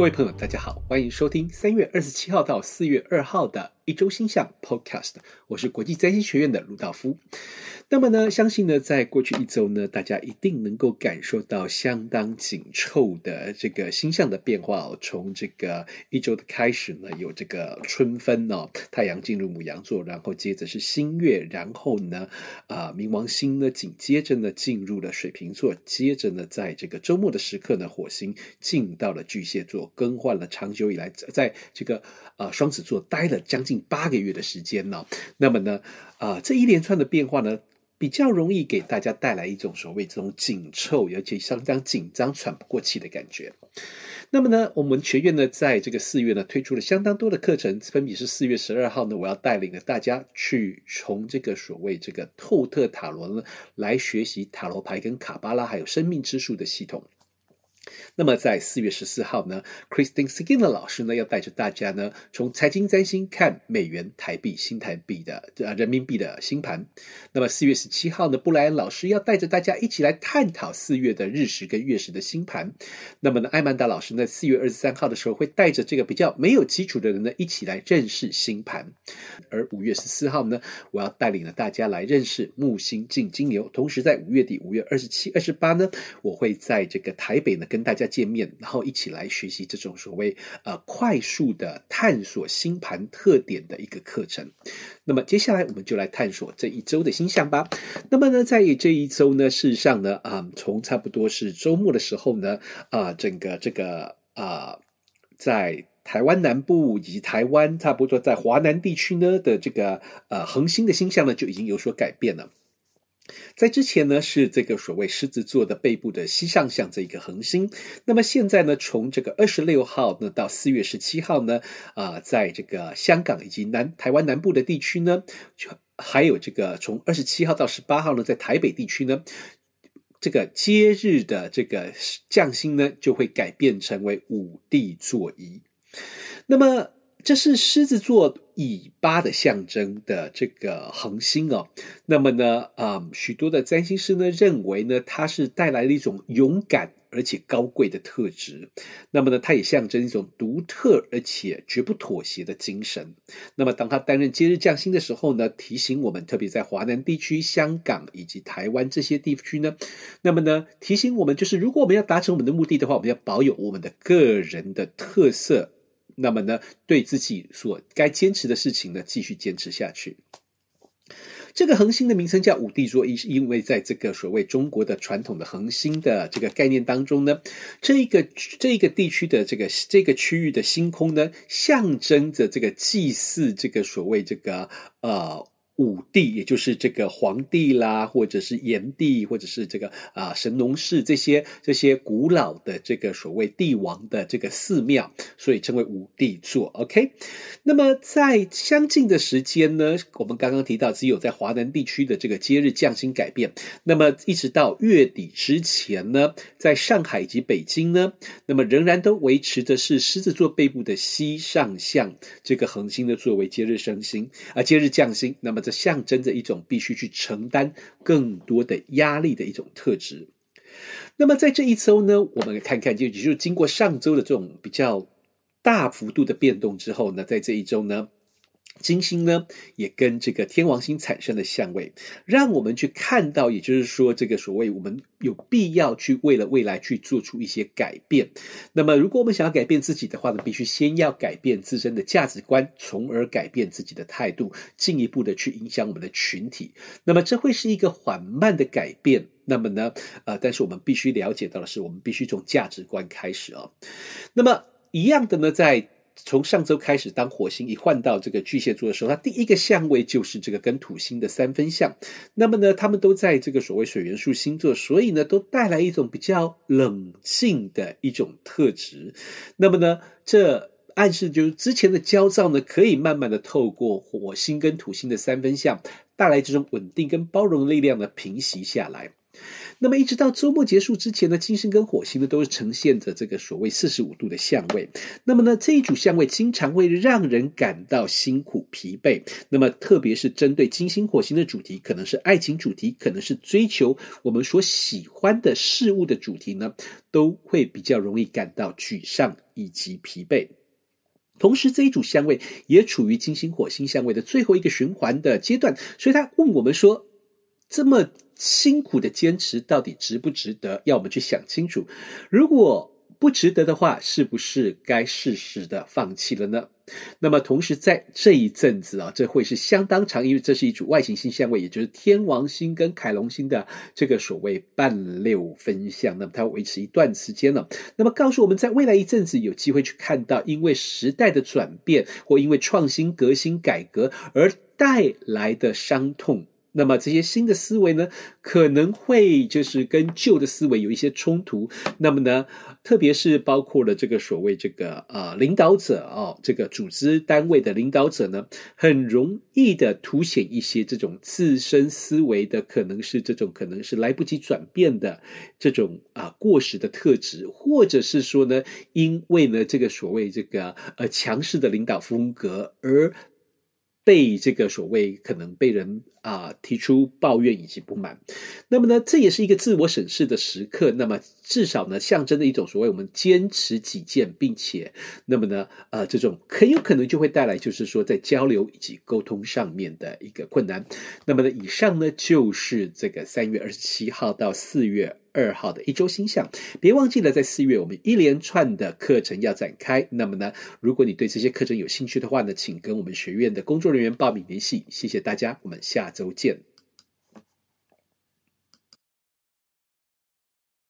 各位朋友，大家好，欢迎收听三月二十七号到四月二号的一周星象 Podcast。我是国际占星学院的鲁道夫。那么呢，相信呢，在过去一周呢，大家一定能够感受到相当紧凑的这个星象的变化哦。从这个一周的开始呢，有这个春分哦，太阳进入牡羊座，然后接着是新月，然后呢，啊、冥王星呢紧接着呢进入了水瓶座，接着呢，在这个周末的时刻呢，火星进到了巨蟹座，更换了长久以来在这个呃双子座待了将近八个月的时间呢、那么呢，啊、这一连串的变化呢。比较容易给大家带来一种所谓这种紧凑，而且相当紧张、喘不过气的感觉。那么呢，我们学院呢，在这个四月呢，推出了相当多的课程，分别是四月十二号呢，我要带领着大家去从这个所谓这个透特塔罗呢，来学习塔罗牌跟卡巴拉还有生命之树的系统。那么在四月十四号呢，Christine Skinner 老师呢要带着大家呢，从财经占星看美元、台币、新台币的呃人民币的星盘。那么四月十七号呢，布莱恩老师要带着大家一起来探讨四月的日食跟月食的星盘。那么呢，艾曼达老师呢，四月二十三号的时候会带着这个比较没有基础的人呢，一起来认识星盘。而五月十四号呢，我要带领着大家来认识木星进金牛。同时在五月底，五月二十七、二十八呢，我会在这个台北呢跟跟大家见面，然后一起来学习这种所谓呃快速的探索星盘特点的一个课程。那么接下来我们就来探索这一周的星象吧。那么呢，在这一周呢，事实上呢，啊、从差不多是周末的时候呢，啊、整个这个啊、在台湾南部以及台湾差不多在华南地区呢的这个呃恒星的星象呢，就已经有所改变了。在之前呢，是这个所谓狮子座的背部的西上向这一个恒星。那么现在呢，从这个二十六号呢到四月十七号呢，啊、在这个香港以及南台湾南部的地区呢，还有这个从二十七号到十八号呢，在台北地区呢，这个节日的这个降星呢，就会改变成为五帝座移。那么。这是狮子座尾巴的象征的这个恒星哦，那么呢，啊、许多的占星师呢认为呢，它是带来了一种勇敢而且高贵的特质。那么呢，它也象征一种独特而且绝不妥协的精神。那么，当它担任节日将星的时候呢，提醒我们，特别在华南地区、香港以及台湾这些地区呢，那么呢，提醒我们就是，如果我们要达成我们的目的的话，我们要保有我们的个人的特色。那么呢，对自己所该坚持的事情呢，继续坚持下去。这个恒星的名称叫五帝座一，是因为在这个所谓中国的传统的恒星的这个概念当中呢，这一个这一个地区的这个这个区域的星空呢，象征着这个祭祀这个所谓这个呃。武帝，也就是这个黄帝啦，或者是炎帝，或者是这个啊、神农氏这些这些古老的这个所谓帝王的这个寺庙，所以称为五帝座。OK，那么在相近的时间呢，我们刚刚提到只有在华南地区的这个节日降星改变，那么一直到月底之前呢，在上海以及北京呢，那么仍然都维持的是狮子座背部的西上向这个恒星的作为节日升星啊、节日降星，那么这。象征着一种必须去承担更多的压力的一种特质。那么在这一周呢，我们来看看，就也就经过上周的这种比较大幅度的变动之后呢，在这一周呢。金星呢，也跟这个天王星产生了相位，让我们去看到，也就是说，这个所谓我们有必要去为了未来去做出一些改变。那么，如果我们想要改变自己的话呢，必须先要改变自身的价值观，从而改变自己的态度，进一步的去影响我们的群体。那么，这会是一个缓慢的改变。那么呢，呃，但是我们必须了解到的是，我们必须从价值观开始、哦。那么，一样的呢，在。从上周开始，当火星一换到这个巨蟹座的时候，它第一个相位就是这个跟土星的三分相。那么呢，他们都在这个所谓水元素星座，所以呢，都带来一种比较冷静的一种特质。那么呢，这暗示就是之前的焦躁呢，可以慢慢的透过火星跟土星的三分相，带来这种稳定跟包容力量呢，平息下来。那么一直到周末结束之前呢，金星跟火星呢都是呈现着这个所谓四十五度的相位。那么呢，这一组相位经常会让人感到辛苦疲惫。那么特别是针对金星火星的主题，可能是爱情主题，可能是追求我们所喜欢的事物的主题呢，都会比较容易感到沮丧以及疲惫。同时，这一组相位也处于金星火星相位的最后一个循环的阶段，所以他问我们说：“这么辛苦的坚持，到底值不值得？要我们去想清楚。如果不值得的话，是不是该适时的放弃了呢？”那么，同时在这一阵子啊，这会是相当长，因为这是一组外行星相位，也就是天王星跟凯龙星的这个所谓半六分相。那么它会维持一段时间了。那么告诉我们在未来一阵子有机会去看到，因为时代的转变或因为创新、革新、改革而带来的伤痛。那么这些新的思维呢，可能会就是跟旧的思维有一些冲突。那么呢，特别是包括了这个所谓这个呃领导者哦，这个组织单位的领导者呢，很容易的凸显一些这种自身思维的可能是这种可能是来不及转变的这种啊、过时的特质，或者是说呢，因为呢这个所谓这个呃强势的领导风格而。被这个所谓可能被人啊、提出抱怨以及不满，那么呢，这也是一个自我审视的时刻。那么至少呢，象征着一种所谓我们坚持己见，并且那么呢，呃，这种很有可能就会带来就是说在交流以及沟通上面的一个困难。那么呢，以上呢就是这个三月二十七号到四月二号的一周星象，别忘记了，在四月我们一连串的课程要展开。那么呢，如果你对这些课程有兴趣的话呢，请跟我们学院的工作人员报名联系。谢谢大家，我们下下周见。